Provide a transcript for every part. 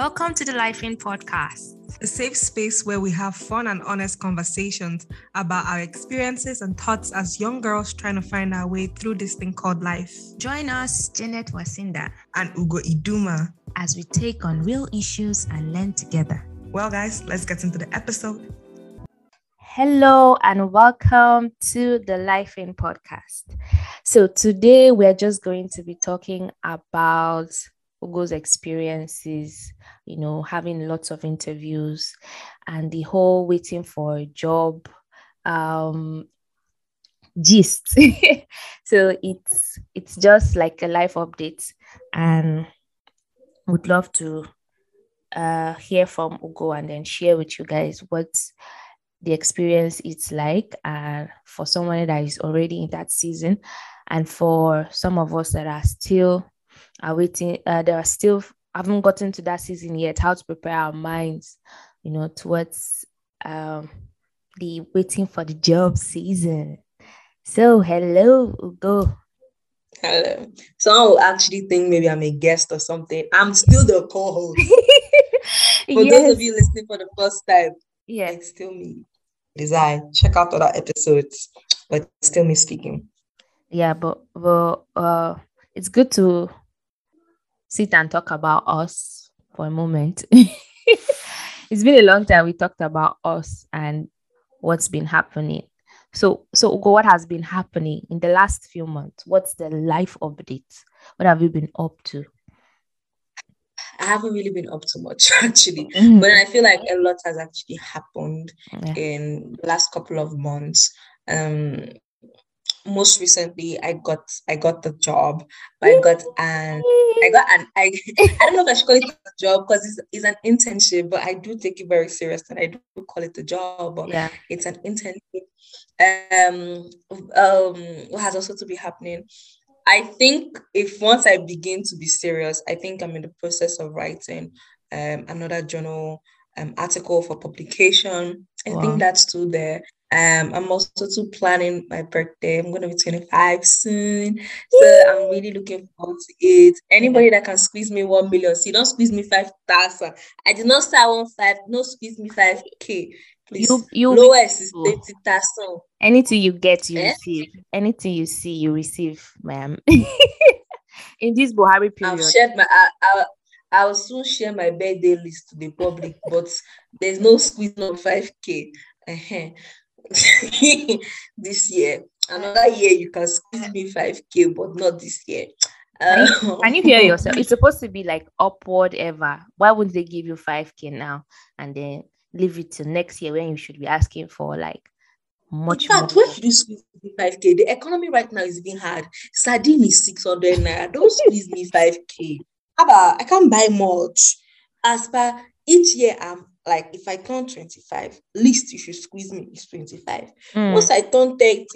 Welcome to the Life-ing podcast, a safe space where we have fun and honest conversations about our experiences and thoughts as young girls trying to find our way through this thing called life. Join us, Janet Wasinda, and Ugo Iduma, as we take on real issues and learn together. Well, guys, let's get into the episode. Hello and welcome to the Life-ing podcast. So, today we're just going to be talking about Ugo's experiences, you know, having lots of interviews and the whole waiting for a job um gist. so it's it's just like a life update and would love to uh hear from Ugo and then share with you guys what the experience it's like uh, for someone that is already in that season and for some of us that are still are waiting, uh, there are still haven't gotten to that season yet, how to prepare our minds, you know, towards um, the waiting for the job season. So, hello, Ugo. Hello. Someone will actually think maybe I'm a guest or something. I'm still the co-host. for yes. those of you listening for the first time, yeah, it's still me. Design. Check out other episodes, but still me speaking. Yeah, but but uh, it's good to sit and talk about us for a moment. it's been a long time we talked about us and what's been happening. So, so Ugo, what has been happening in the last few months? What's the life updates? What have you been up to? I haven't really been up to much actually, mm-hmm. but I feel like a lot has actually happened yeah. in the last couple of months. Um, most recently I got I got the job. I got an I got an I I don't know if I should call it a job because it's, it's an internship, but I do take it very serious and I do call it a job. But yeah. it's an internship. Um um what has also to be happening. I think if once I begin to be serious, I think I'm in the process of writing um another journal um article for publication. I wow. think that's still there. Um, I'm also too planning my birthday. I'm gonna be 25 soon. So I'm really looking forward to it. Anybody that can squeeze me one million, see, don't squeeze me five thousand. I did not start one five, no squeeze me 5k. Please. You, you lowest is 30,000. Anything you get, you eh? receive. Anything you see, you receive, ma'am. In this Buhari period. I've shared my I, I, I'll soon share my birthday list to the public, but there's no squeeze on 5k. Uh-huh. this year. Another year you can squeeze me 5k, but not this year. Can you, um, can you hear yourself? It's supposed to be like upward ever. Why wouldn't they give you 5k now and then leave it till next year when you should be asking for like much In fact, more? should you squeeze me 5k? The economy right now is being hard. Sardine is 600 naira. Don't squeeze me 5k. How about I can't buy much. As per each year, I'm like if I turn 25, least you should squeeze me is 25. Mm. Once I turn 30,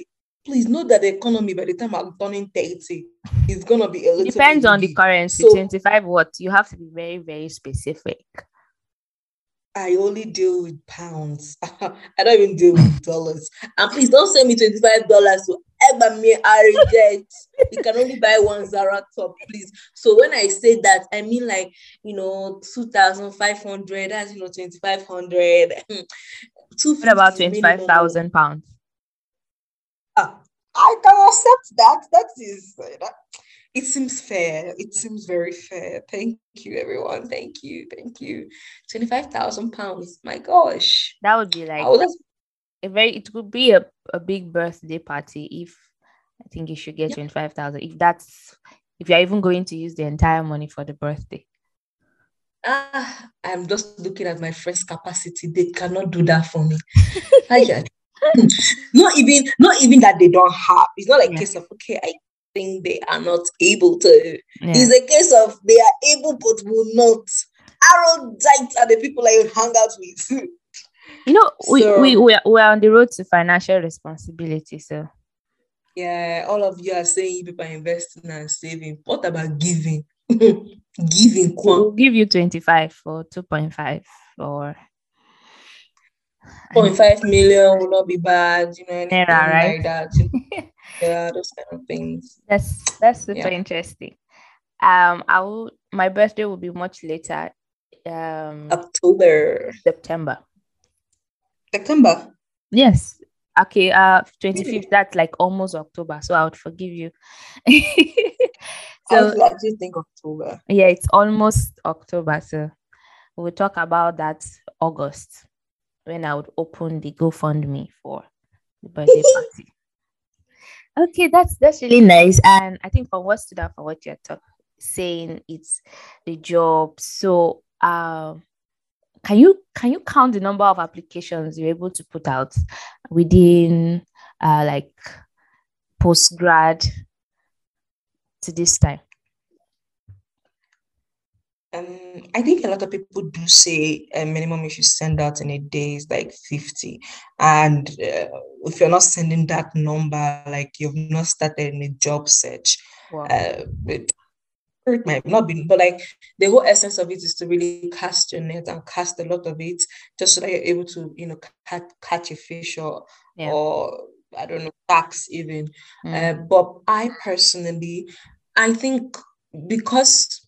please know that the economy by the time I'm turning 30 is gonna be a little depends on the currency. So, 25 what you have to be very, very specific. I only deal with pounds. I don't even deal with dollars. And please don't send me $25 to ever me I reject. you can only buy one Zara top, please. So when I say that, I mean like, you know, 2,500, that's, you know, 2,500. what about 25,000 pounds? Uh, I can accept that. That is, that, it seems fair. It seems very fair. Thank you, everyone. Thank you. Thank you. 25,000 pounds. My gosh. That would be like a very, it would be a, a big birthday party if I think you should get yeah. 25,000. If that's, if you're even going to use the entire money for the birthday. Ah, I'm just looking at my friend's capacity. They cannot do that for me. not even, not even that they don't have. It's not like yeah. case of okay, I think they are not able to. Yeah. It's a case of they are able but will not. Arrogant are the people I hang out with. You know, so, we, we, we, are, we are on the road to financial responsibility. So, yeah, all of you are saying you people are investing and saving. What about giving? giving. We'll give you 25 or 2.5 or 0.5 million will not be bad, you know, anything yeah, right? like that. yeah, those kind of things. That's that's super yeah. interesting. Um, I will my birthday will be much later um October. September. September. Yes. Okay, uh 25th, that's like almost October, so I would forgive you. so I actually think October. Yeah, it's almost October, so we'll talk about that August when I would open the GoFundMe for the birthday party. Okay, that's that's really nice. And I think from what stood out for what you're talking saying it's the job. So um can you can you count the number of applications you're able to put out within uh like post grad to this time? Um, I think a lot of people do say a minimum you should send out in a day is like 50. And uh, if you're not sending that number, like you've not started a job search, wow. uh, it, it might not be, but like the whole essence of it is to really cast your net and cast a lot of it just so that you're able to, you know, catch, catch a fish or, yeah. or I don't know, tax even. Mm. Uh, but I personally, I think because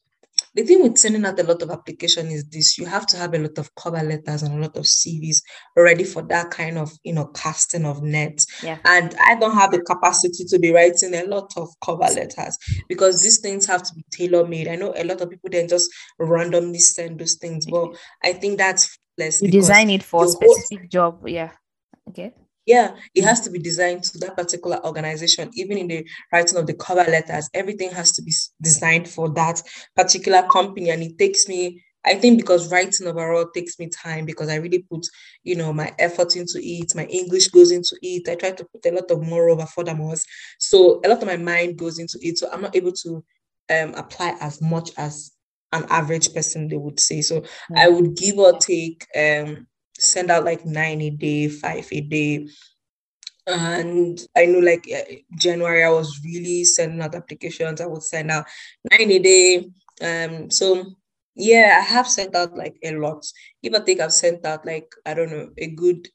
the thing with sending out a lot of application is this you have to have a lot of cover letters and a lot of cvs ready for that kind of you know casting of net yeah. and i don't have the capacity to be writing a lot of cover letters because these things have to be tailor-made. I know a lot of people then just randomly send those things but i think that's less you design it for a specific whole- job yeah. Okay yeah, it has to be designed to that particular organization. Even in the writing of the cover letters, everything has to be designed for that particular company. And it takes me, I think, because writing overall takes me time because I really put, you know, my effort into it. My English goes into it. I try to put a lot of moreover furthermore. So a lot of my mind goes into it. So I'm not able to um, apply as much as an average person they would say. So. I would give or take um send out like nine a day, five a day. And I knew like January, I was really sending out applications. I would send out nine a day. Um, so yeah, I have sent out like a lot. Give or take, I've sent out like, I don't know, a good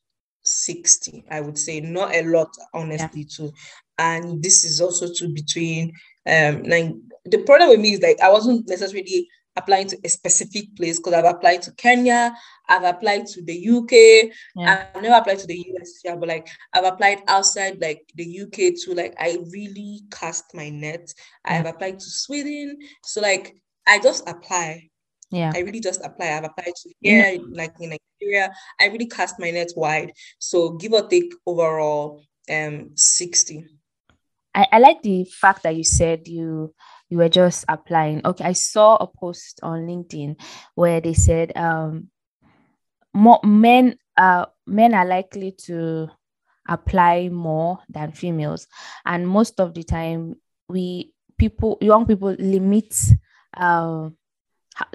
60, I would say. Not a lot, honestly, yeah. too. And this is also to between um nine. The problem with me is like I wasn't necessarily applying to a specific place because I've applied to Kenya, I've applied to the UK, yeah. I've never applied to the US, yeah, but like I've applied outside like the UK too. Like I really cast my net. Yeah. I've applied to Sweden. So like I just apply. Yeah. I really just apply. I've applied to here, like in Nigeria. I really cast my net wide. So give or take overall um 60. I, I like the fact that you said you you were just applying. Okay, I saw a post on LinkedIn where they said um more men uh men are likely to apply more than females. And most of the time we people young people limit um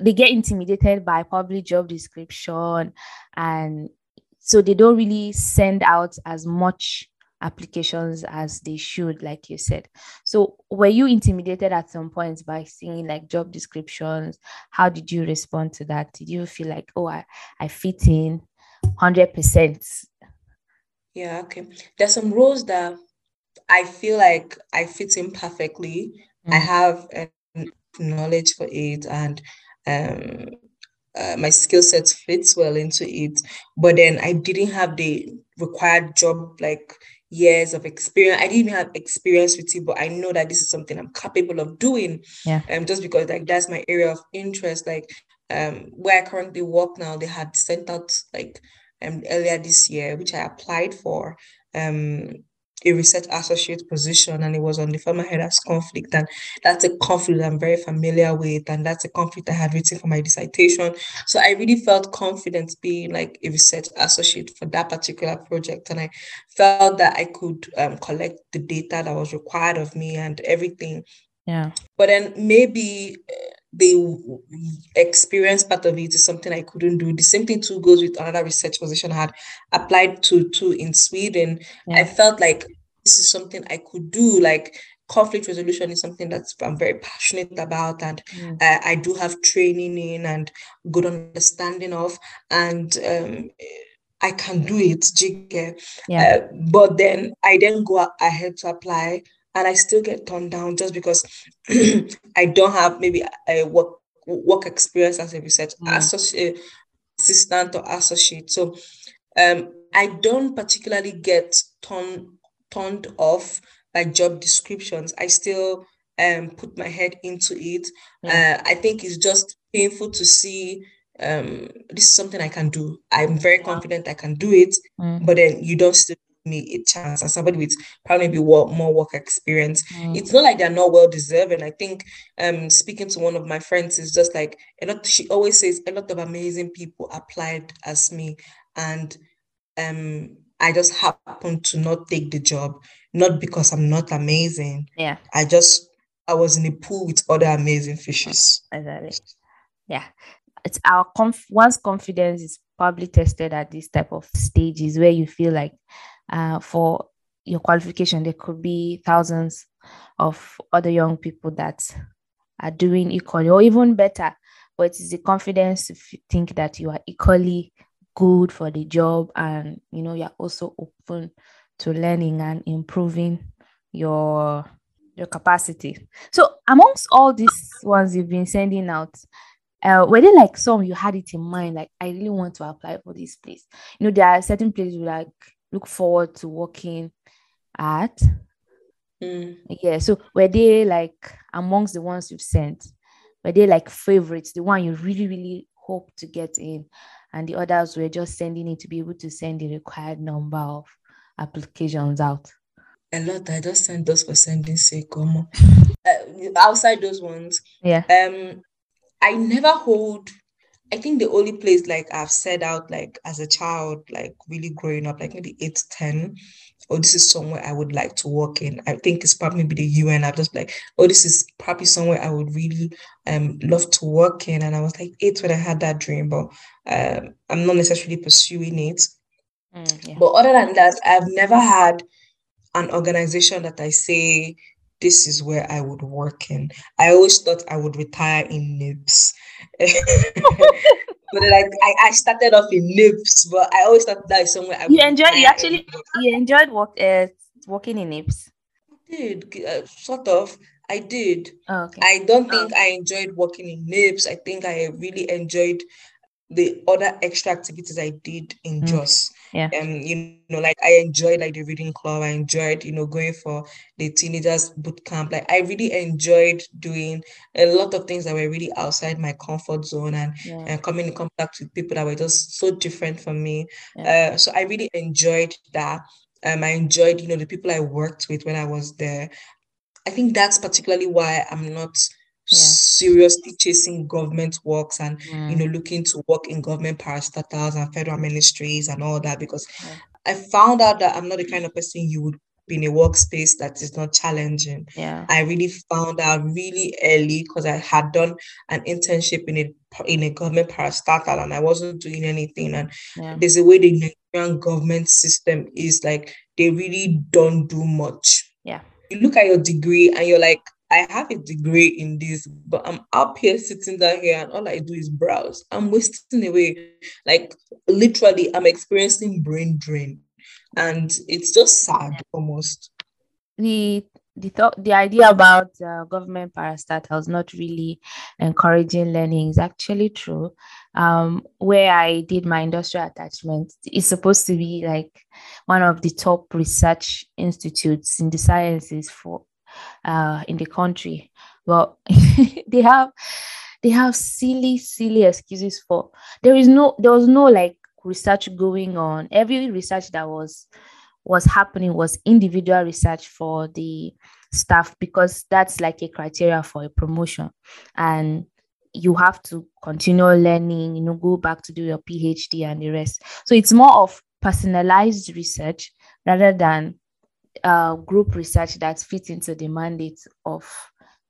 they get intimidated by public job description and so they don't really send out as much applications as they should, like you said. So, were you intimidated at some points by seeing like job descriptions? How did you respond to that? Did you feel like, oh, I, I fit in 100%? Yeah, okay. There's some roles that I feel like I fit in perfectly. Mm. I have knowledge for it and um, uh, my skill set fits well into it but then i didn't have the required job like years of experience. I didn't have experience with it, but I know that this is something I'm capable of doing. Yeah. Um, just because like that's my area of interest. Like um where I currently work now, they had sent out like um earlier this year, which I applied for. Um a research associate position and it was on the farmer herders conflict and that's a conflict i'm very familiar with and that's a conflict i had written for my dissertation. So i really felt confident being like a research associate for that particular project and i felt that i could um, collect the data that was required of me and everything. Yeah. But then maybe the experience part of it is something I couldn't do. The same thing too goes with another research position I had applied to too in Sweden. Yeah. I felt like this is something I could do. Like conflict resolution is something that's I'm very passionate about, and mm. uh, I do have training in and good understanding of, and um, I can do it. Yeah. Uh, but then I then go ahead to apply and I still get turned down just because I don't have maybe a work work experience as a research mm. associate, assistant or associate. So um, I don't particularly get turned turned off by job descriptions. I still um, put my head into it. Uh, I think it's just painful to see um, this is something I can do. I'm very confident I can do it, mm. but then you don't still me a chance as somebody with probably maybe more, work experience. Mm. It's not like they're not well deserved. And I think um speaking to one of my friends is just like a lot she always says a lot of amazing people applied as me. And um I just happened to not take the job, not because I'm not amazing. Yeah. I just I was in a pool with other amazing fishes. Exactly. Yeah. It's our conf- once confidence is probably tested at this type of stages where you feel like uh, for your qualification there could be thousands of other young people that are doing equally or even better. But it is the confidence to f- think that you are equally good for the job and you know you're also open to learning and improving your your capacity. So amongst all these ones you've been sending out uh, were there like some you had it in mind like i really want to apply for this place? You know there are certain places you like look forward to working at. Mm. yeah so were they like amongst the ones you've sent were they like favorites the one you really really hope to get in and the others were just sending it to be able to send the required number of applications out? A lot i just sent those for sending sake um, uh, outside those ones. Yeah. Um I never hold I think the only place like I've set out like as a child, like really growing up, like maybe eight to ten, oh, this is somewhere I would like to work in. I think it's probably maybe the UN. I'm just like, oh, this is probably somewhere I would really um love to work in. And I was like eight when I had that dream, but um I'm not necessarily pursuing it. Mm, yeah. But other than that, I've never had an organization that I say this is where I would work in. I always thought I would retire in NIBS. but like I, I started off in NIBS, but I always thought that is somewhere I You enjoyed you actually you enjoyed work uh, working in NIBS? I did uh, sort of. I did. Oh, okay. I don't think oh. I enjoyed working in NIBS. I think I really enjoyed the other extra activities I did in mm. JOS. Yeah. Um, you know, like I enjoyed like the reading club. I enjoyed, you know, going for the teenagers boot camp. Like I really enjoyed doing a lot of things that were really outside my comfort zone and, yeah. and coming in contact with people that were just so different from me. Yeah. Uh, so I really enjoyed that. Um, I enjoyed, you know, the people I worked with when I was there. I think that's particularly why I'm not yeah. seriously chasing government works and mm. you know looking to work in government parastatals and federal ministries and all that because yeah. I found out that I'm not the kind of person you would be in a workspace that is not challenging. Yeah. I really found out really early because I had done an internship in a in a government parastatal and I wasn't doing anything. And yeah. there's a way the Nigerian government system is like they really don't do much. Yeah. You look at your degree and you're like, I have a degree in this, but I'm up here sitting down here and all I do is browse. I'm wasting away. Like literally, I'm experiencing brain drain. And it's just sad almost. The the thought the idea about uh, government parastatals not really encouraging learning is actually true. Um, where I did my industrial attachment, it's supposed to be like one of the top research institutes in the sciences for uh, in the country. Well, they have they have silly, silly excuses for there is no there was no like research going on. Every research that was was happening was individual research for the staff because that's like a criteria for a promotion and you have to continue learning you know go back to do your phd and the rest so it's more of personalized research rather than uh, group research that fits into the mandate of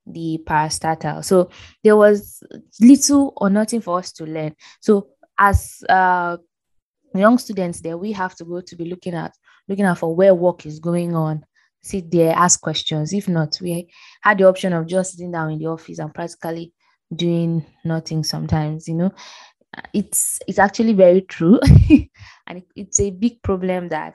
the parastatal. So there was little or nothing for us to learn. So as uh, young students there, we have to go to be looking at looking at for where work is going on, sit there, ask questions. If not, we had the option of just sitting down in the office and practically doing nothing sometimes, you know. It's it's actually very true. and it's a big problem that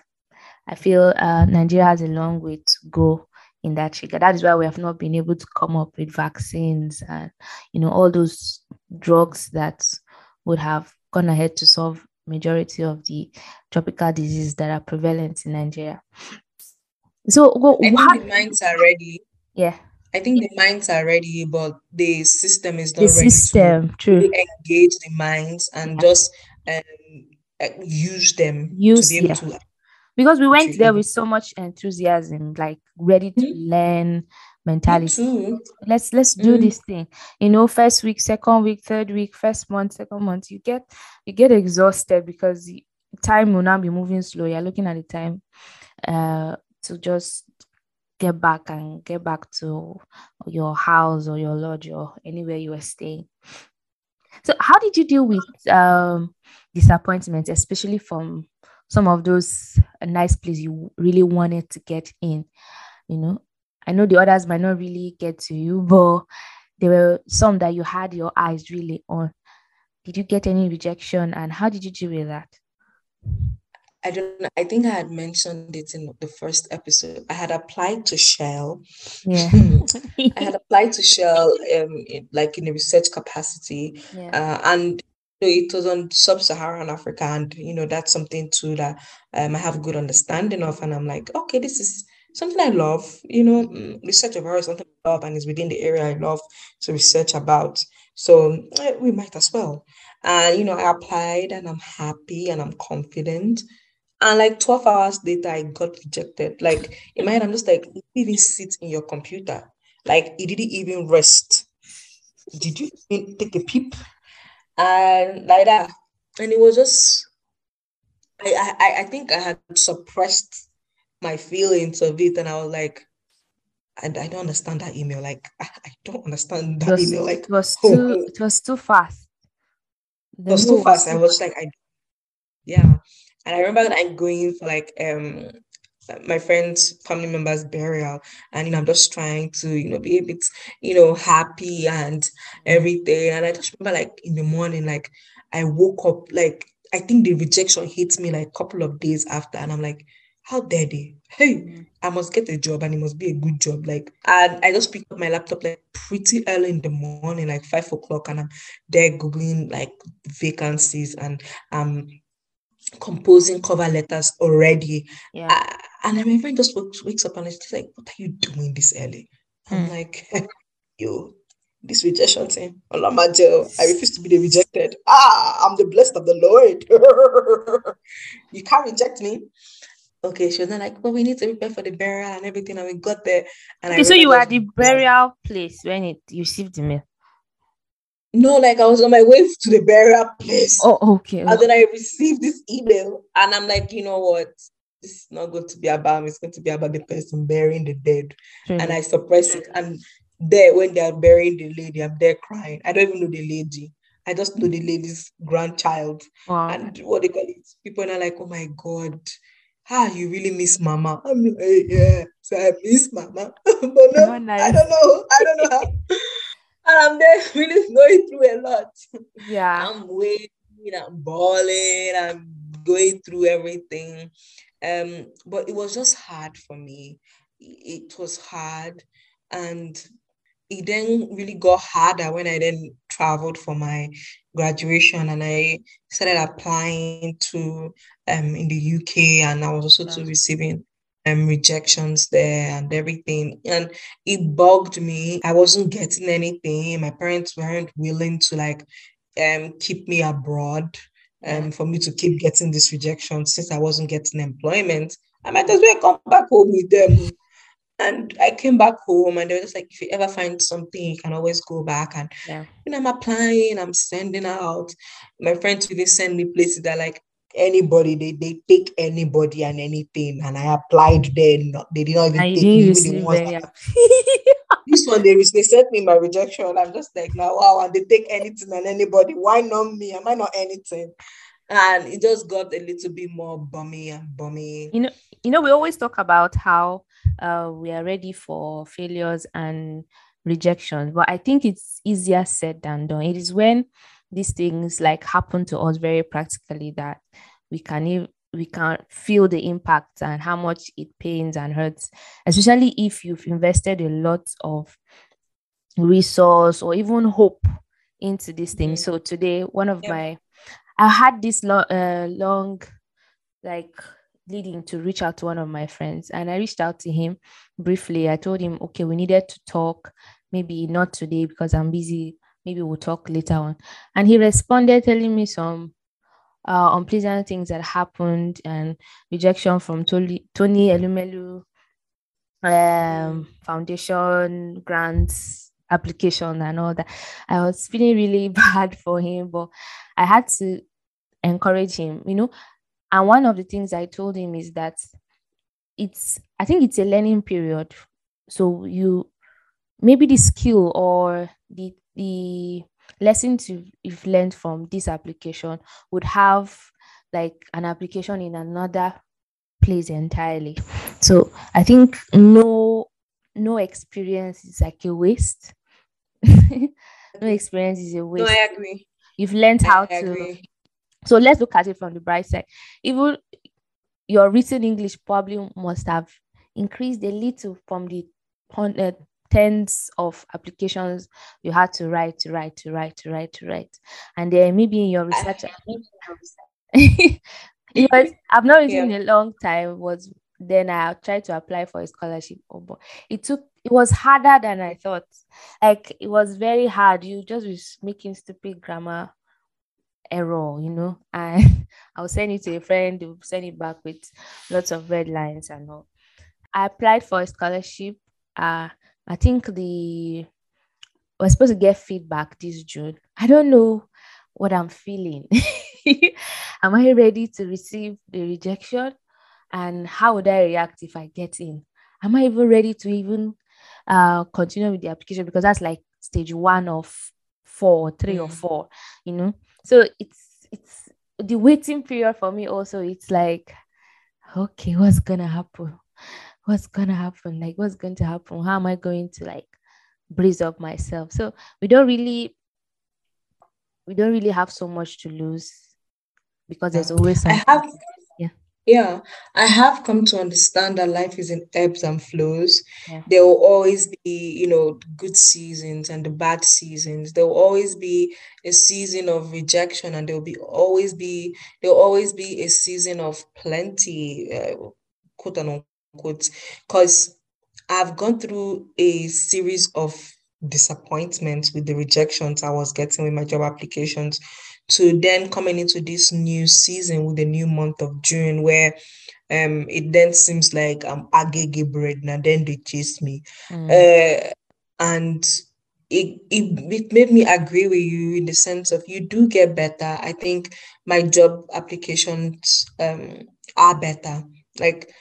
I feel uh, Nigeria has a long way to go in that regard. That is why we have not been able to come up with vaccines and you know all those drugs that would have gone ahead to solve majority of the tropical diseases that are prevalent in Nigeria. So, well, I think the minds are ready. Yeah. I think the minds are ready, but the system is not the ready system, to true. engage the minds and yeah. just um, uh, use them use, to be able yeah. to because we went there with so much enthusiasm like ready to mm-hmm. learn mentality. let's let's do mm-hmm. this thing. You know first week second week third week first month second month you get you get exhausted because time will now be moving slow. You're looking at the time uh to just get back and get back to your house or your lodge or anywhere you were staying. So how did you deal with um disappointment especially from some of those nice places you really wanted to get in you know i know the others might not really get to you but there were some that you had your eyes really on did you get any rejection and how did you deal with that I don't know. I think I had mentioned it in the first episode. I had applied to Shell. Yeah. I had applied to Shell um in, like in a research capacity. Yeah. Uh, and it was on sub-Saharan Africa, and you know that's something too that um, I have a good understanding of, and I'm like, okay, this is something I love. You know, mm, research about something I love, and it's within the area I love to research about. So eh, we might as well. And you know, I applied, and I'm happy, and I'm confident. And like 12 hours later, I got rejected. Like in my head, I'm just like, even sit in your computer. Like it didn't even rest. Did you take a peep? And like that. And it was just, I, I, I think I had suppressed my feelings of it, and I was like, I, I don't understand that email. Like, I, I don't understand that was, email. Like, it was too, it was too fast. The it was too fast. I was like, I, yeah. And I remember like going for like um my friend's family member's burial and you know i'm just trying to you know be a bit you know happy and everything. And i just remember like in the morning like i woke up like i think the rejection hits me like a couple of days after and i'm like how dare they? Hey i must get a job and it must be a good job. Like and i just picked up my laptop like pretty early in the morning like five o'clock and i'm there googling like vacancies and um composing cover letters already. Yeah. Uh, and I remember just wakes, up and it's like, What are you doing this early? I'm hmm. like, Yo, this rejection thing. Joe, I refuse to be the rejected. Ah, I'm the blessed of the Lord. you can't reject me. Okay, she was like, well, we need to prepare for the burial and everything. And we got there. And okay, I so you were at the burial place when it you received the mail. No, like I was on my way to the burial place. Oh, okay. And then I received this email, and I'm like, you know what? This is not going to be about me. It's going to be about the person burying the dead. And I suppress it. And there, when they are burying the lady, I'm there crying. I don't even know the lady. I just know the lady's grandchild. Wow. And what they call it. People are like, oh my God. Ah, you really miss mama. I'm like, yeah, so I miss mama. but no, nice. I don't know. I don't know how. And I'm there really going through a lot. Yeah. I'm waiting, I'm bawling, I'm going through everything. Um, but it was just hard for me. It was hard. And it then really got harder when I then traveled for my graduation and I started applying to um in the UK and I was also to receiving um, rejections there and everything. And it bugged me. I wasn't getting anything. My parents weren't willing to like um keep me abroad um for me to keep getting this rejection since I wasn't getting employment. I might as well come back home with them. And I came back home and they were just like, if you ever find something, you can always go back. And yeah. you know, I'm applying, I'm sending out. My friends even send me places that like anybody, they, they take anybody and anything. And I applied there, they did not even I take me. the ones this one, they, they sent me my rejection. I'm just like, now, wow, and they take anything and anybody. Why not me? Am I not anything? And it just got a little bit more bummy and bummy. You know, you know, we always talk about how uh, we are ready for failures and rejection, but I think it's easier said than done. It is when these things like happen to us very practically that we can we can feel the impact and how much it pains and hurts especially if you've invested a lot of resource or even hope into this thing. Mm-hmm. So today, one of my, I had this long, uh, long, like leading to reach out to one of my friends, and I reached out to him briefly. I told him, okay, we needed to talk. Maybe not today because I'm busy. Maybe we'll talk later on. And he responded, telling me some uh, unpleasant things that happened and rejection from Tony, Tony Elumelu um, foundation grants application and all that. I was feeling really bad for him, but I had to encourage him, you know. And one of the things I told him is that it's, I think it's a learning period. So you, maybe the skill or the, the lessons you've, you've learned from this application would have like an application in another place entirely. So I think no no experience is like a waste. no experience is a waste. No, I agree. You've learned how I to. Agree. So let's look at it from the bright side. Even your written English probably must have increased a little from the tens of applications you had to write to write to write to write to write. And then maybe in your research it. I've not written yeah. in a long time was then I tried to apply for a scholarship oh, but it took it was harder than I thought. Like it was very hard. You just was making stupid grammar error you know? And I'll send it to a friend who send it back with lots of red lines and all. I applied for a scholarship uh I think the we're supposed to get feedback this June. I don't know what I'm feeling. Am I ready to receive the rejection? And how would I react if I get in? Am I even ready to even uh, continue with the application? Because that's like stage one of four, three mm. or four, you know. So it's it's the waiting period for me also. It's like, okay, what's gonna happen? What's gonna happen? Like, what's going to happen? How am I going to like breeze up myself? So we don't really we don't really have so much to lose because there's always something. I have yeah. Yeah, I have come to understand that life is in ebbs and flows. Yeah. There will always be, you know, good seasons and the bad seasons. There will always be a season of rejection, and there will be always be there will always be a season of plenty, uh, quote unquote quote, because I've gone through a series of disappointments with the rejections I was getting with my job applications to then coming into this new season with the new month of June where um it then seems like I'm agege bread and then they chase me. Mm. Uh, and it, it it made me agree with you in the sense of you do get better. I think my job applications um are better. Like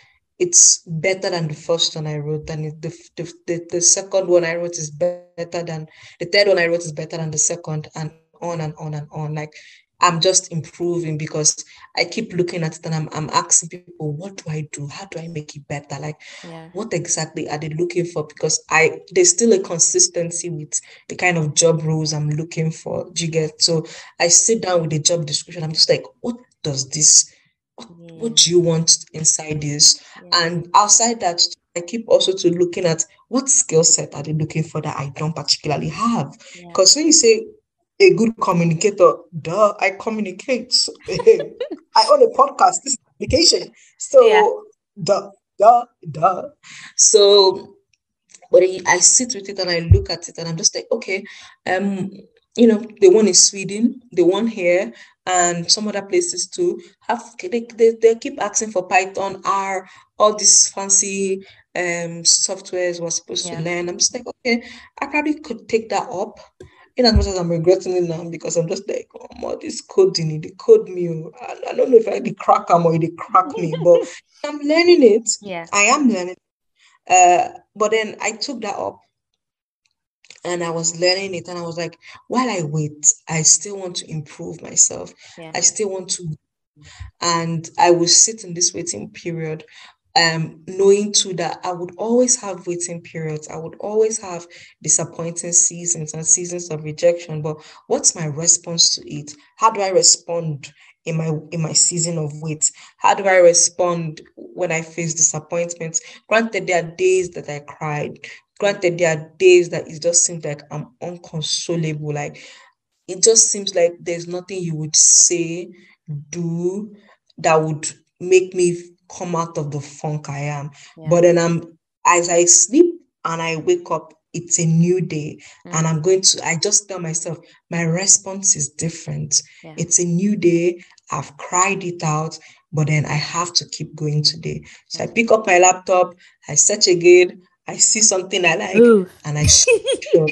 it's better than the first one I wrote, and the, the, the, the second one I wrote is better than the third one I wrote is better than the second, and on and on and on. Like I'm just improving because I keep looking at it and I'm, I'm asking people, what do I do? How do I make it better? Like, yeah. what exactly are they looking for? Because I there's still a consistency with the kind of job roles I'm looking for. Do you get? So I sit down with the job description. I'm just like, what does this what, what do you want inside this? Yeah. And outside that, I keep also to looking at what skill set are they looking for that I don't particularly have. Because yeah. when you say a good communicator, duh, I communicate. I own a podcast, this application. So yeah. duh, duh, duh. So but I, I sit with it and I look at it and I'm just like, okay, um, you know, the one in Sweden, the one here, and some other places too have they, they, they keep asking for Python, R, all these fancy um softwares we're supposed yeah. to learn. I'm just like, okay, I probably could take that up. In as much as I'm regretting it now because I'm just like, oh my, this coding, they code me. Oh. I, I don't know if I did crack them or they crack me, but I'm learning it. Yeah. I am learning. Uh, but then I took that up and I was learning it, and I was like, while I wait, I still want to improve myself. Yeah. I still want to, and I will sit in this waiting period, um, knowing too that I would always have waiting periods. I would always have disappointing seasons and seasons of rejection. But what's my response to it? How do I respond? in my in my season of wait how do i respond when i face disappointments granted there are days that i cried Granted, there are days that it just seems like I'm unconsolable. Like it just seems like there's nothing you would say, do that would make me come out of the funk I am. Yeah. But then I'm as I sleep and I wake up, it's a new day. Mm. And I'm going to, I just tell myself, my response is different. Yeah. It's a new day. I've cried it out, but then I have to keep going today. So I pick up my laptop, I search again, I see something I like, Ooh. and I shoot.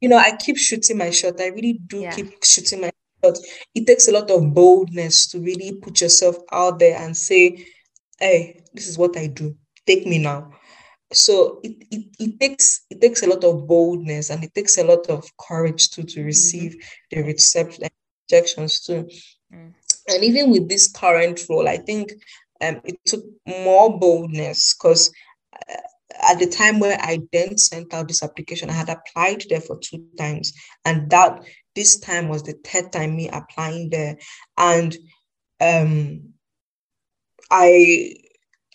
you know, I keep shooting my shot. I really do yeah. keep shooting my shot. It takes a lot of boldness to really put yourself out there and say, hey, this is what I do. Take me now so it, it, it takes it takes a lot of boldness and it takes a lot of courage too to mm-hmm. receive mm-hmm. the reception rejections too mm. and even with this current role i think um, it took more boldness because uh, at the time where i then sent out this application i had applied there for two times and that this time was the third time me applying there and um i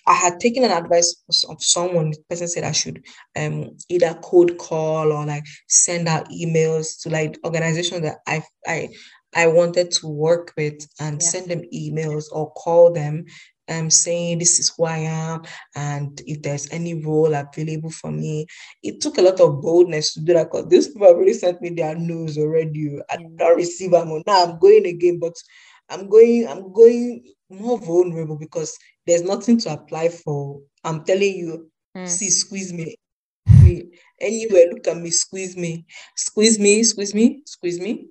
I had taken an advice of someone. The person said I should um either cold call or like send out emails to like organizations that I I I wanted to work with and yeah. send them emails or call them um, saying this is who I am and if there's any role available for me. It took a lot of boldness to do that because these people have already sent me their news already. I don't receive them. Now I'm going again, but I'm going, I'm going more vulnerable because there's nothing to apply for. I'm telling you, mm. see, squeeze me. me. Anywhere, look at me, squeeze me, squeeze me, squeeze me, squeeze me.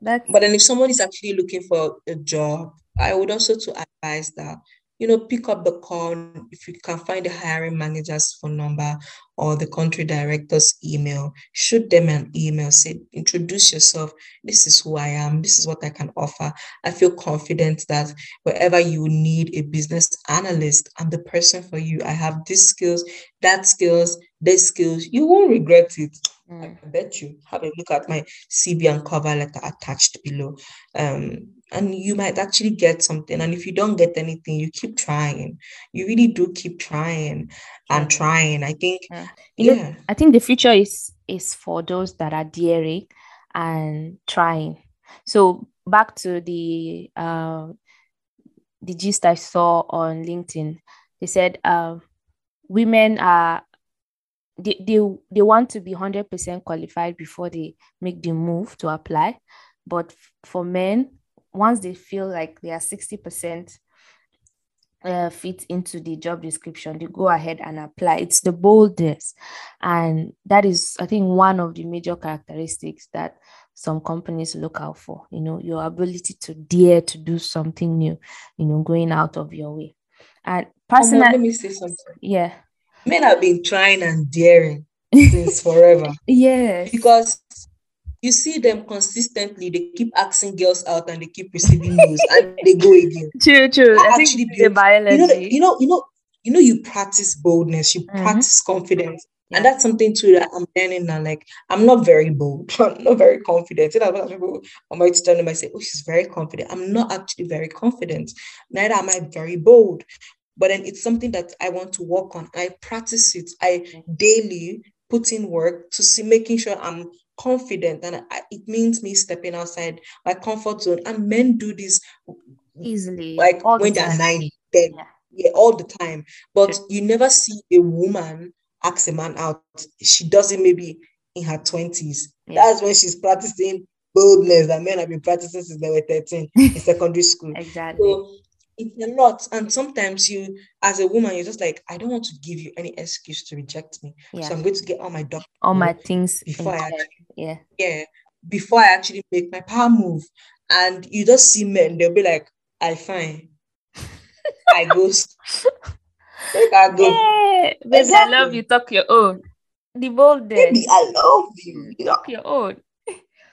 That's... But then if someone is actually looking for a job, I would also to advise that you know, pick up the call if you can find the hiring manager's phone number or the country director's email. Shoot them an email. Say, introduce yourself. This is who I am. This is what I can offer. I feel confident that wherever you need a business analyst, I'm the person for you. I have these skills, that skills, these skills. You won't regret it. Mm. I bet you. Have a look at my CV and cover letter attached below. Um, and you might actually get something. And if you don't get anything, you keep trying. You really do keep trying and trying. I think, yeah. Yeah. I think the future is is for those that are daring and trying. So back to the uh, the gist I saw on LinkedIn. They said uh, women are they, they they want to be 100% qualified before they make the move to apply but for men once they feel like they are 60% uh, fit into the job description, they go ahead and apply. It's the boldness. And that is, I think, one of the major characteristics that some companies look out for, you know, your ability to dare to do something new, you know, going out of your way. And personally, let me say something. Yeah. Men have been trying and daring since forever. yes. Because you see them consistently. They keep asking girls out and they keep receiving news and they go again. True, true. I, I actually think the. You know, you know, you know, you know, you practice boldness, you mm-hmm. practice confidence. Yeah. And that's something too that I'm learning now. Like, I'm not very bold. I'm not very confident. You know, people on my them, I say, oh, she's very confident. I'm not actually very confident. Neither am I very bold. But then it's something that I want to work on. I practice it. I daily put in work to see making sure I'm confident and I, it means me stepping outside my comfort zone and men do this easily like when the they're nine then yeah. yeah. all the time but you never see a woman ask a man out she does it maybe in her 20s yeah. that's when she's practicing boldness that men have been practicing since they were 13 in secondary school exactly so it's a lot. And sometimes you, as a woman, you're just like, I don't want to give you any excuse to reject me. Yeah. So I'm going to get all my documents, all my things before I actually, yeah, yeah, before I actually make my power move. And you just see men, they'll be like, I fine. I go. I go. Yeah, baby, exactly. I love you. Talk your own. The boldness. Baby, I love you. Mm, talk your own.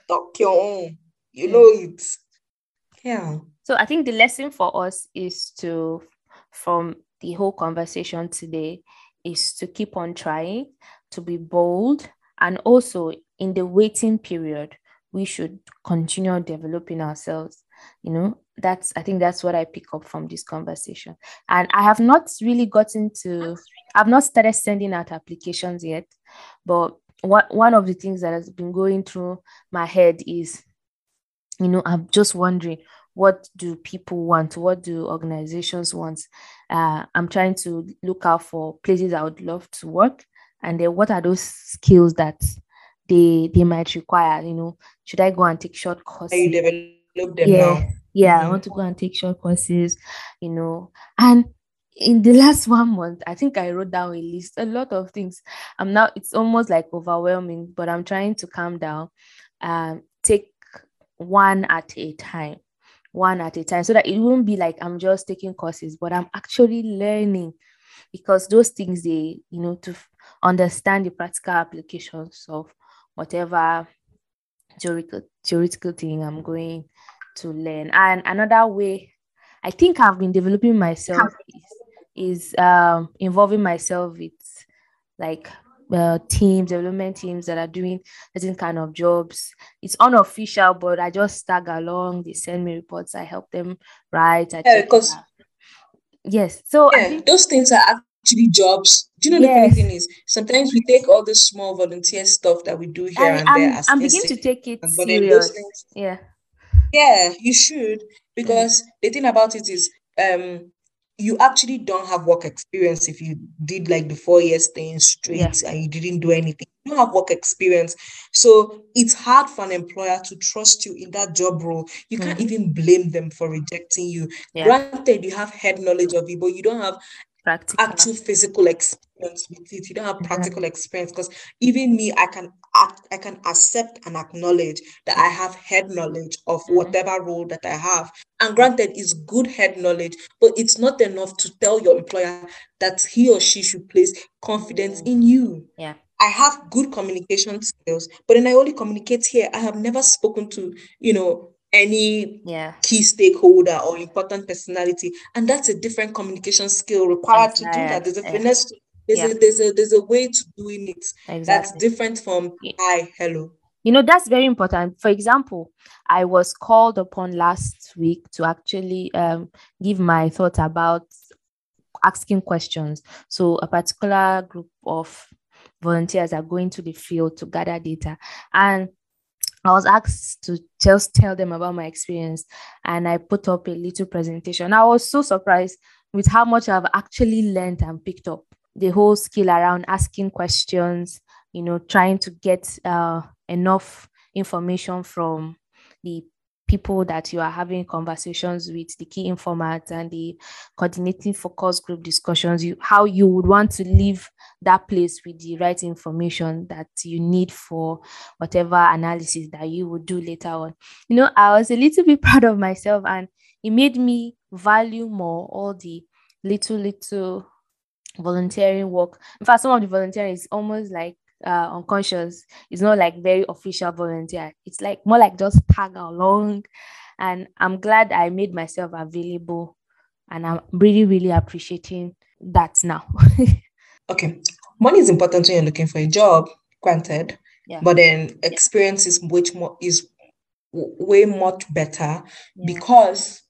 Talk your own. You know it. Yeah. So I think the lesson for us is to, from the whole conversation today, is to keep on trying, to be bold, and also in the waiting period, we should continue developing ourselves. You know, that's I think that's what I pick up from this conversation. And I have not really gotten to, I've not started sending out applications yet, but what one of the things that has been going through my head is, you know, I'm just wondering what do people want? What do organizations want? Uh, i'm trying to look out for places i would love to work and then what are those skills that they they might require? You know should i go and take short courses you develop them yeah now. yeah i Mhm. want to go and take short courses you know. And in the last one month i think i wrote down a list a lot of things. I'm now it's almost like overwhelming but i'm trying to calm down um take one at a time one at a time so that it won't be like i'm just taking courses but i'm actually learning. Because those things they you know to understand the practical applications of whatever theoretical theoretical thing i'm going to learn. And another way i think i've been developing myself is, is um involving myself with like uh, teams development teams that are doing certain kind of jobs. It's unofficial but i just tag along. They send me reports. I help them write. I Yeah, because yes. So yeah, think those things are actually jobs. Do you know the funny thing is sometimes we take all this small volunteer stuff that we do here I, and there i'm as i'm beginning to take it but serious. things yeah. Yeah, you should Mm, because the thing about it is, um, you actually don't have work experience if you did like the four years staying yeah straight and you didn't do anything. You don't have work experience, so it's hard for an employer to trust you in that job role. You can't hmm even blame them for rejecting you. yeah Granted, you have head knowledge of it, but you don't have practical actual physical experience with it. You don't have practical experience because even me, I can act, I can accept and acknowledge that I have head knowledge of Mhm. whatever role that I have. And granted, it's good head knowledge, but it's not enough to tell your employer that he or she should place confidence in you. yeah I have good communication skills, but then I only communicate here. I have never spoken to, you know, any yeah key stakeholder or important personality, and that's a different communication skill required to do that. There's a finesse, there's yeah a there's a there's a way to doing it that's different from hi, hello. You know, that's very important. For example, I was called upon last week to actually um, give my thoughts about asking questions. So, a particular group of volunteers are going to the field to gather data. And I was asked to just tell them about my experience, and I put up a little presentation. I was so surprised with how much I've actually learned and picked up the whole skill around asking questions, you know, trying to get uh, enough information from the people that you are having conversations with, the key informants and the coordinating focus group discussions, you how you would want to leave that place with the right information that you need for whatever analysis that you would do later on. You know, I was a little bit proud of myself and it made me value more all the little, little volunteering work. In fact, some of the volunteering is almost like uh, unconscious. It's not like very official volunteer. It's like more like just tag along. And I'm glad I made myself available. And I'm really, really appreciating that now. Okay, money is important when you're looking for a job, granted, yeah. but then experience is much more is way much better yeah. because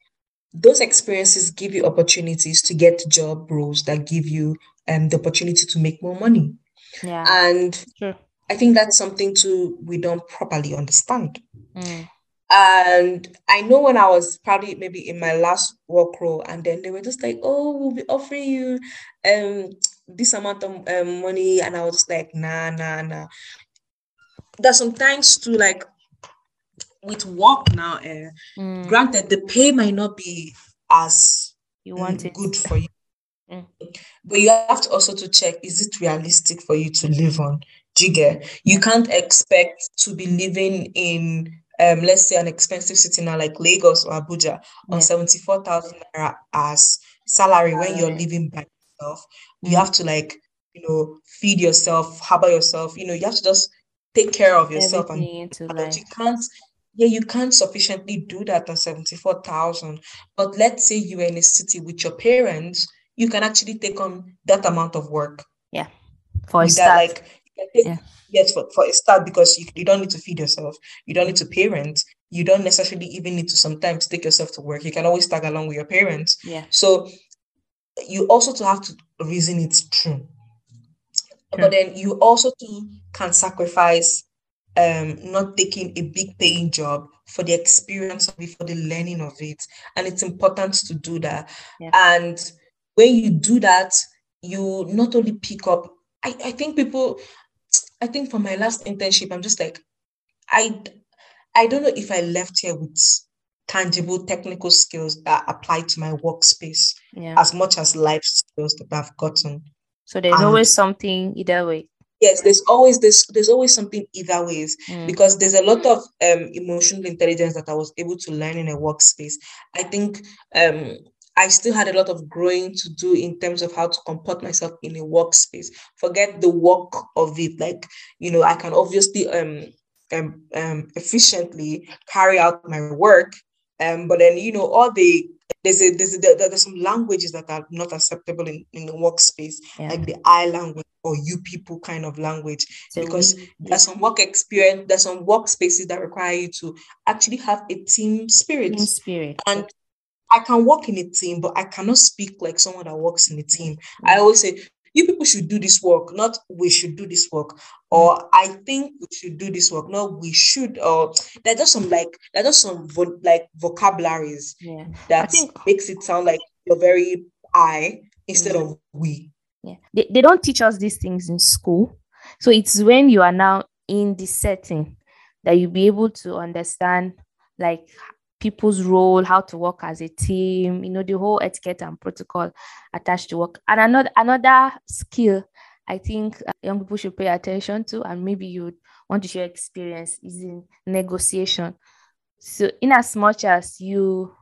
those experiences give you opportunities to get job roles that give you um the opportunity to make more money. Yeah. And True. I think that's something too we don't properly understand. Mm. And I know when I was probably maybe in my last work role, and then they were just like, "Oh, we'll be offering you um this amount of um, money," and I was just like, "Nah, nah, nah." There's sometimes to like with work now. Uh, Mm. granted, the pay might not be as You mm, want it. good for you, Mm. but you have to also to check: is it realistic for you to live on? Do you get? You can't expect to be living in um, let's say an expensive city now like Lagos or Abuja on Yeah. 74,000 naira as salary when you're living by yourself. You Mm. have to like, you know, feed yourself, harbor yourself, you know, you have to just take care of yourself and Everything life. you can't yeah, you can't sufficiently do that on 74,000. But let's say you are in a city with your parents, you can actually take on that amount of work Yeah. For a start. like take Yeah. yes for, for a start because you, you don't need to feed yourself you don't need to parent you don't necessarily even need to sometimes take yourself to work you can always tag along with your parents Yeah. so you also to have to reason it through but then you also too can sacrifice um not taking a big paying job for the experience of it for the learning of it and it's important to do that Yeah. and when you do that you not only pick up I, I think people i think for my last internship i'm just like i i don't know if i left here with tangible technical skills that apply to my workspace Yeah. as much as life skills that i've gotten So there's and- always something either way. yes there's always this there's always something either ways Mm. because there's a lot of um emotional intelligence that i was able to learn in a workspace i think um i still had a lot of growing to do in terms of how to comport myself in a workspace forget the work of it like you know i can obviously um um, um efficiently carry out my work um but then you know all the there's a there's a, there, there's some languages that are not acceptable in, in the workspace Yeah. like the i language or you people kind of language So because we- there's some work experience, there's some workspaces that require you to actually have a team spirit. team spirit. And I can work in a team, but I cannot speak like someone that works in a team. I mm-hmm. always say, you people should do this work, not we should do this work, or mm-hmm. I think we should do this work, not we should, or there's just some like there's just some vo- like vocabularies yeah. that think- makes it sound like you're very I instead of mm-hmm. we. Yeah. They, they don't teach us these things in school. So it's when you are now in the setting that you'll be able to understand like people's role, how to work as a team, you know, the whole etiquette and protocol attached to work. And another another skill I think uh, young people should pay attention to, and maybe you want to share experience is in negotiation. So in as much as you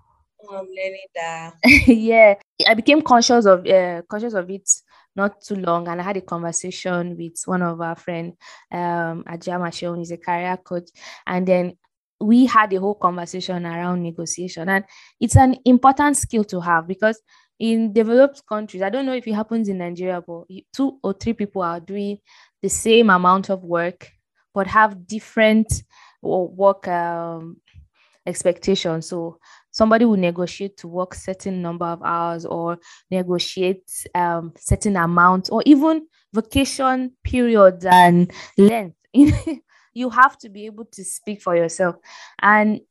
Oh, I'm learning that. yeah i became conscious of uh, conscious of it not too long and i had a conversation with one of our friend um ajama Sheon, he's a career coach and then we had a whole conversation around negotiation. And it's an important skill to have because in developed countries i don't know if it happens in nigeria but two or three people are doing the same amount of work but have different work um, expectations. So somebody will negotiate to work certain number of hours or negotiate um certain amount or even vacation periods and length you have to be able to speak for yourself and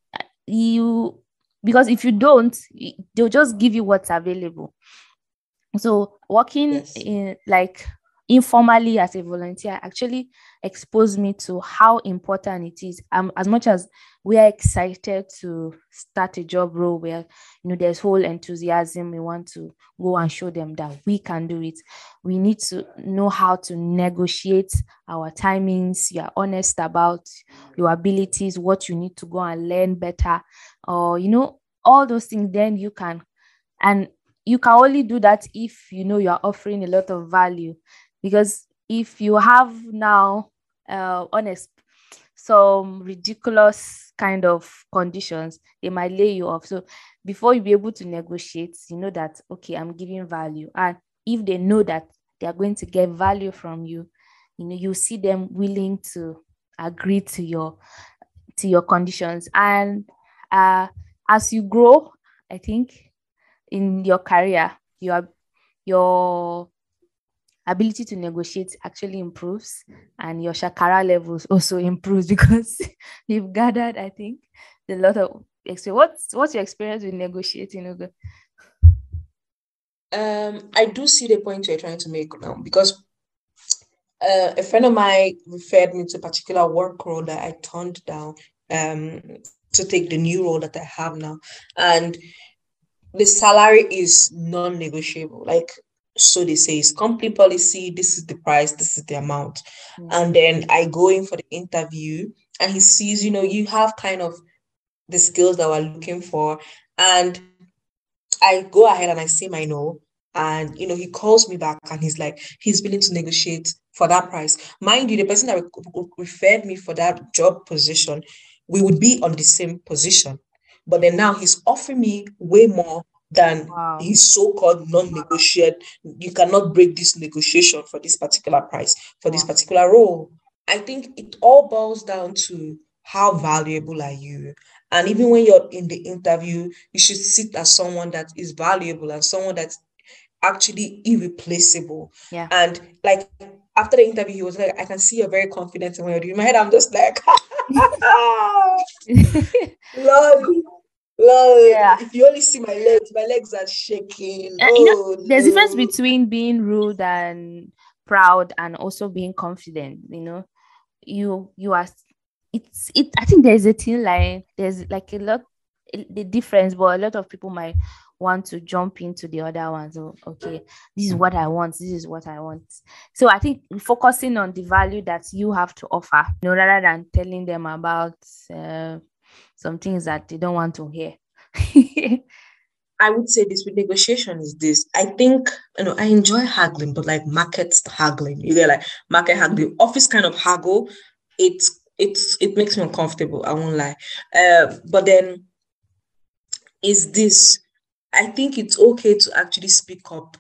you because if you don't they'll just give you what's available so working Yes. in like informally as a volunteer actually exposed me to how important it is. Um as much as we are excited to start a job role where you know there's whole enthusiasm we want to go and show them that we can do it we need to know how to negotiate our timings you're honest about your abilities what you need to go and learn better or you know all those things then you can and you can only do that if you know you're offering a lot of value because if you have now uh honest some ridiculous kind of conditions they might lay you off. So before you be able to negotiate you know that okay i'm giving value. And if they know that they are going to get value from you you know you see them willing to agree to your to your conditions. And uh as you grow i think in your career you your your ability to negotiate actually improves and your shakara levels also improves because you've gathered i think a lot of experience what's what's your experience with negotiating Ugo? Um, I do see the point you're trying to make now because uh, a friend of mine referred me to a particular work role that I turned down um, to take the new role that I have now. And the salary is non negotiable. Like, so they say, it's company policy, this is the price, this is the amount. Mm. And then I go in for the interview, and he sees, you know, you have kind of the skills that we're looking for. And I go ahead and I say my no. And you know, he calls me back and he's like, he's willing to negotiate for that price. Mind you, the person that re- referred me for that job position, we would be on the same position. But then now he's offering me way more than Wow. his so-called non-negotiate. You cannot break this negotiation for this particular price, for this particular role. I think it all boils down to how valuable are you? And even when you're in the interview, you should sit as someone that is valuable and someone that's actually irreplaceable. Yeah. And like after the interview, he was like, I can see you're very confident in what you're doing. In my head, I'm just like, Lord, Lord, yeah. if you only see my legs, my legs are shaking. Uh, oh, you know, oh, there's no. difference between being rude and proud and also being confident, you know. You you are it's it I think there's a thin line. There's like a lot the difference, but a lot of people might want to jump into the other ones. So, okay, this is what I want. This is what I want. So I think focusing on the value that you have to offer, you know, rather than telling them about uh, some things that they don't want to hear. I would say this with negotiation is this. I think you know I enjoy haggling, but like market haggling, you get like market haggling, office kind of haggle. It's it's it makes me uncomfortable. I won't lie. Uh, but then is this I think it's okay to actually speak up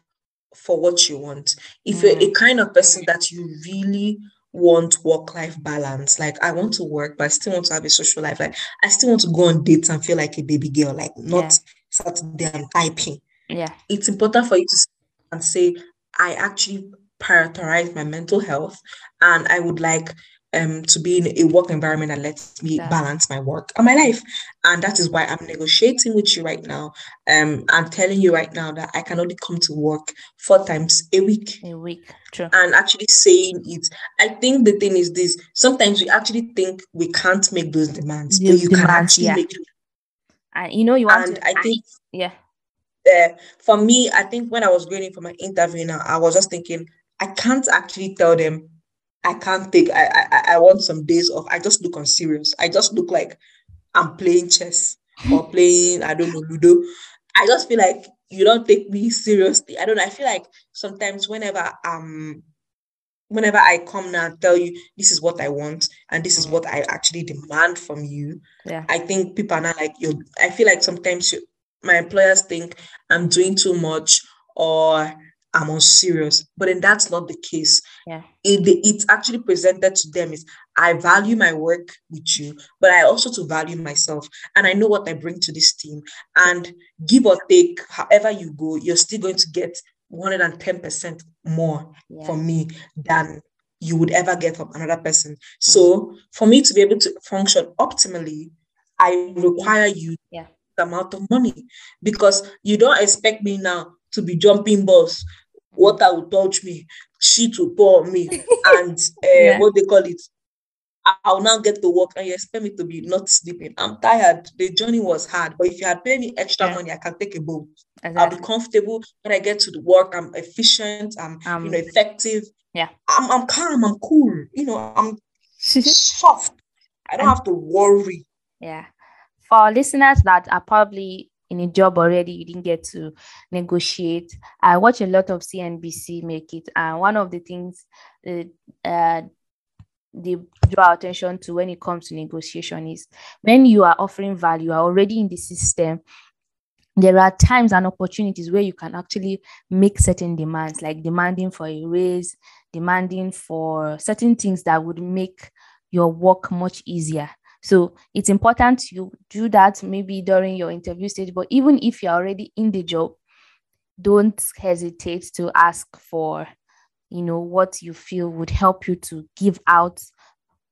for what you want. If mm. you're a mm. kind of person that you really want work life balance, like I want to work, but I still want to have a social life, like I still want to go on dates and feel like a baby girl, like not yeah. sat there and typing. Yeah. It's important for you to and say, I actually prioritize my mental health and I would like um to be in a work environment that lets me yeah. balance my work and my life. And that is why i'm negotiating with you right now. Um i'm telling you right now that i can only come to work four times a week. A week true. And actually saying it i think the thing is this sometimes we actually think we can't make those demands but you demands, can actually yeah. make it and you know you want and to, i think yeah. uh, for me i think when i was going in for my interview now i was just thinking i can't actually tell them I can't take. I, I I want some days off. I just look unserious. I just look like I'm playing chess or playing I don't know ludo. I just feel like you don't take me seriously. I don't know. I feel like sometimes whenever um whenever I come now and tell you this is what I want and this is what I actually demand from you, yeah. I think people are not like you. I feel like sometimes you, my employers think I'm doing too much or I'm on serious. But then that's not the case. Yeah. It, it's actually presented to them is I value my work with you, but I also to value myself. And I know what I bring to this team. And give or take, however you go, you're still going to get 110% more yeah. from me than you would ever get from another person. So for me to be able to function optimally, I require you yeah. the amount of money because you don't expect me now to be jumping balls. Water will touch me, shit will pour on me, and uh, yeah. what they call it. I'll now get to work and you expect me to be not sleeping. I'm tired. The journey was hard. But if you had paid me extra yeah. money, I can take a boat. Exactly. I'll be comfortable. When I get to the work, I'm efficient, I'm um, you know effective. Yeah. I'm I'm calm, I'm cool. You know, I'm soft. I don't have to worry. Yeah. For listeners that are probably in a job already you didn't get to negotiate. I watch a lot of cnbc make it and one of the things uh, uh, they draw attention to when it comes to negotiation is when you are offering value you are already in the system there are times and opportunities where you can actually make certain demands like demanding for a raise demanding for certain things that would make your work much easier so it's important you do that maybe during your interview stage, but even if you're already in the job, don't hesitate to ask for, you know, what you feel would help you to give out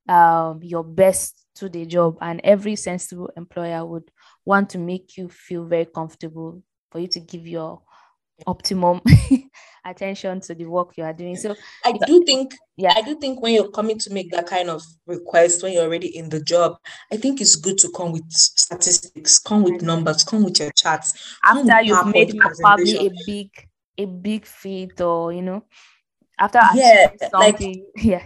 um, your best to the job. And every sensible employer would want to make you feel very comfortable for you to give your optimum attention to the work you are doing. So I do think, yeah, I do think when you're coming to make that kind of request when you're already in the job, I think it's good to come with statistics, come with numbers, come with your charts. After you've made probably a big, a big feat, or you know, after yeah, like yeah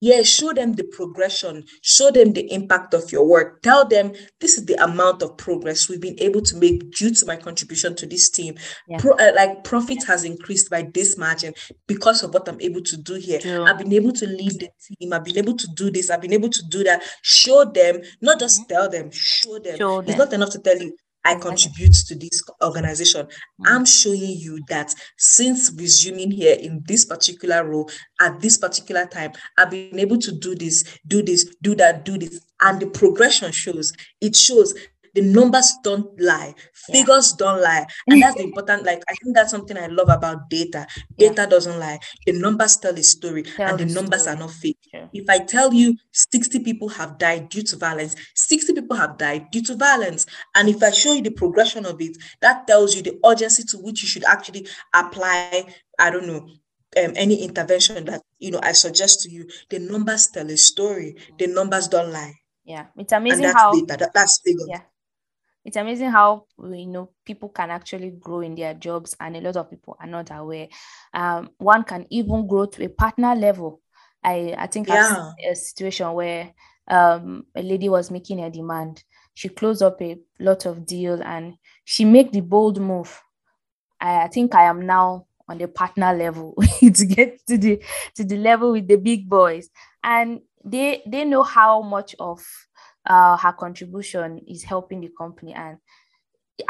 yeah, show them the progression, show them the impact of your work. Tell them this is the amount of progress we've been able to make due to my contribution to this team. Yeah. Pro, uh, like profit has increased by this margin because of what I'm able to do here. Yeah. I've been able to lead the team. I've been able to do this. I've been able to do that. Show them, not just mm-hmm. tell them, show them. Show it's not enough to tell you, I contribute to this organization. Mm. I'm showing you that since resuming here in this particular role at this particular time, I've been able to do this, do this, do that, do this. And the progression shows, it shows the numbers don't lie, figures yeah. don't lie. And that's the important, like I think that's something I love about data. Data yeah. doesn't lie. The numbers tell a story, tell and the, numbers story. are not fake. Yeah. If I tell you 60 people have died due to violence, 60 people have died due to violence. And if I show you the progression of it, that tells you the urgency to which you should actually apply, I don't know, um, any intervention that you know I suggest to you, the numbers tell a story. The numbers don't lie. Yeah, it's amazing how data, that, that's figure. Yeah, it's amazing how you know people can actually grow in their jobs, and a lot of people are not aware. Um, one can even grow to a partner level. I I think yeah. a situation where um a lady was making a demand. She closed up a lot of deal, and she made the bold move. I, I think I am now on the partner level to get to the to the level with the big boys and they they know how much of uh, her contribution is helping the company and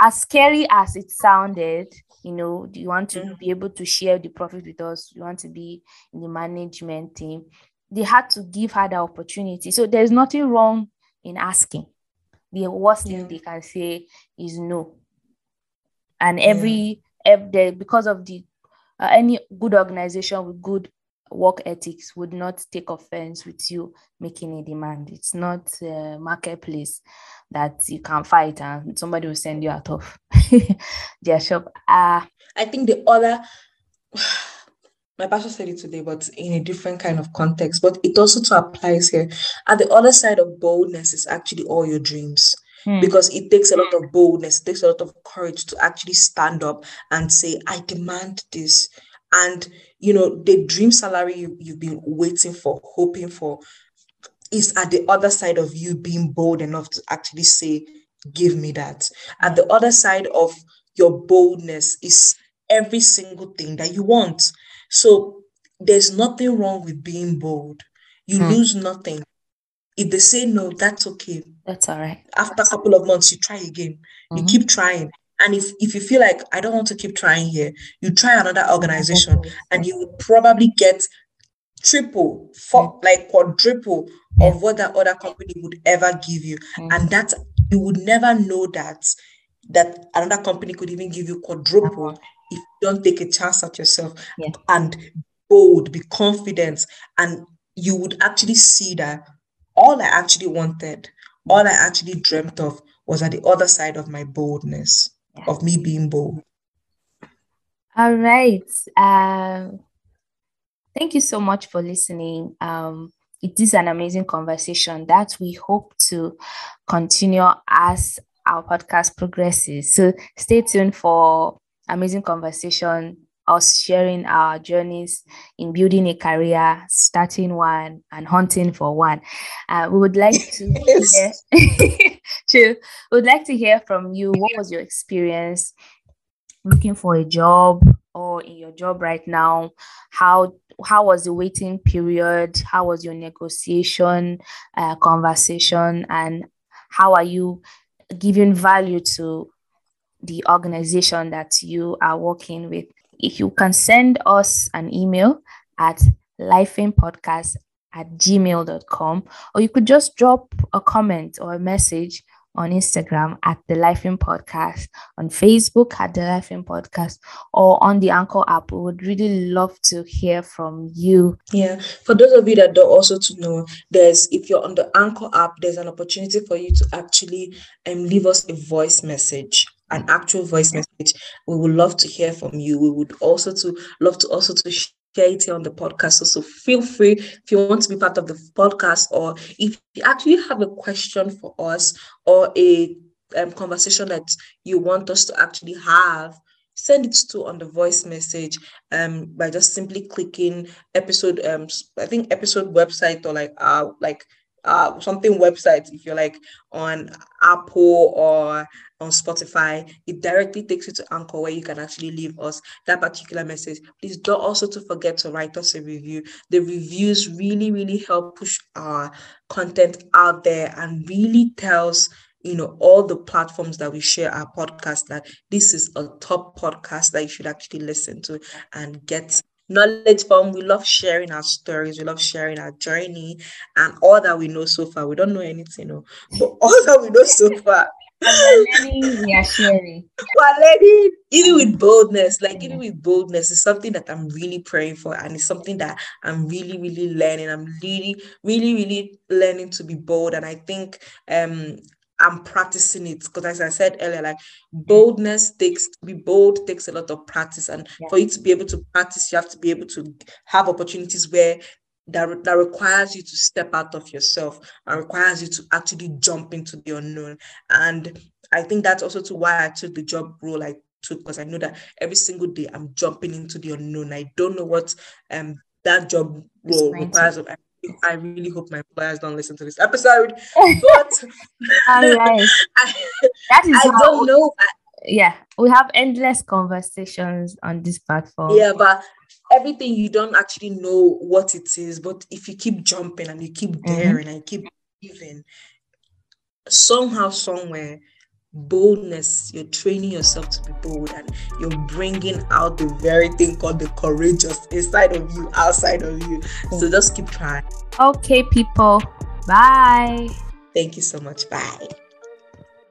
as scary as it sounded you know do you want to mm-hmm. be able to share the profit with us you want to be in the management team they had to give her the opportunity so there's nothing wrong in asking the worst yeah. thing they can say is no and every, yeah. every because of the uh, any good organization with good work ethics would not take offense with you making a demand. It's not a marketplace that you can fight and somebody will send you out of their shop. Uh, I think the other, my pastor said it today, but in a different kind of context, but it also to applies here. At the other side of boldness is actually all your dreams. Hmm. Because it takes a lot of boldness, it takes a lot of courage to actually stand up and say, I demand this. And you know, the dream salary you, you've been waiting for, hoping for, is at the other side of you being bold enough to actually say, Give me that. At the other side of your boldness is every single thing that you want. So there's nothing wrong with being bold. You hmm. lose nothing. If they say no, that's okay. That's all right. After a couple of months, you try again. Mm-hmm. You keep trying. And if, if you feel like I don't want to keep trying here, you try another organization and you will probably get triple, four, mm-hmm. like quadruple of what that other company would ever give you. Mm-hmm. And that you would never know that that another company could even give you quadruple if you don't take a chance at yourself and bold, be confident, and you would actually see that all I actually wanted, all I actually dreamt of was at the other side of my boldness. Of me being bold. All right. Um, thank you so much for listening. Um, it is an amazing conversation that we hope to continue as our podcast progresses. So stay tuned for amazing conversation us sharing our journeys in building a career, starting one, and hunting for one. Uh, we would like to hear, to, we would like to hear from you. What was your experience looking for a job or in your job right now? How how was the waiting period? How was your negotiation uh, conversation? And how are you giving value to the organization that you are working with? if you can send us an email at lifeinpodcast at gmail.com or you could just drop a comment or a message on Instagram at the Life-ing Podcast, on Facebook at the Life-ing Podcast, or on the Anchor app. We would really love to hear from you. Yeah, for those of you that don't also to know, there's if you're on the Anchor app, there's an opportunity for you to actually um leave us a voice message an actual voice message. We would love to hear from you. We would also to love to also to here on the podcast. So, so feel free if you want to be part of the podcast or if you actually have a question for us or a um, conversation that you want us to actually have send it to on the voice message um by just simply clicking episode um i think episode website or like uh like uh something website if you're like on apple or on Spotify, it directly takes you to Anchor where you can actually leave us that particular message. Please don't also to forget to write us a review. The reviews really, really help push our content out there and really tells you know all the platforms that we share our podcast that this is a top podcast that you should actually listen to and get knowledge from. We love sharing our stories. We love sharing our journey and all that we know so far. We don't know anything, know, but all that we know so far learning, we are sharing. We're learning, even with boldness, like even with boldness, is something that I'm really praying for, and it's something that I'm really, really learning. I'm really, really, really learning to be bold, and I think um I'm practicing it because, as I said earlier, like boldness takes to be bold takes a lot of practice, and yeah. for you to be able to practice, you have to be able to have opportunities where that, that requires you to step out of yourself and requires you to actually jump into the unknown. And I think that's also to why I took the job role I took because I know that every single day I'm jumping into the unknown. I don't know what um that job role requires of I really hope my employers don't listen to this episode. But All right. I, that is I don't know. yeah, we have endless conversations on this platform. Yeah, but everything you don't actually know what it is, but if you keep jumping and you keep mm-hmm. daring mm-hmm. and keep believing, somehow, somewhere, boldness, you're training yourself to be bold and you're bringing out the very thing called the courageous inside of you, outside of you. So just keep trying. Okay, people. Bye. Thank you so much. Bye.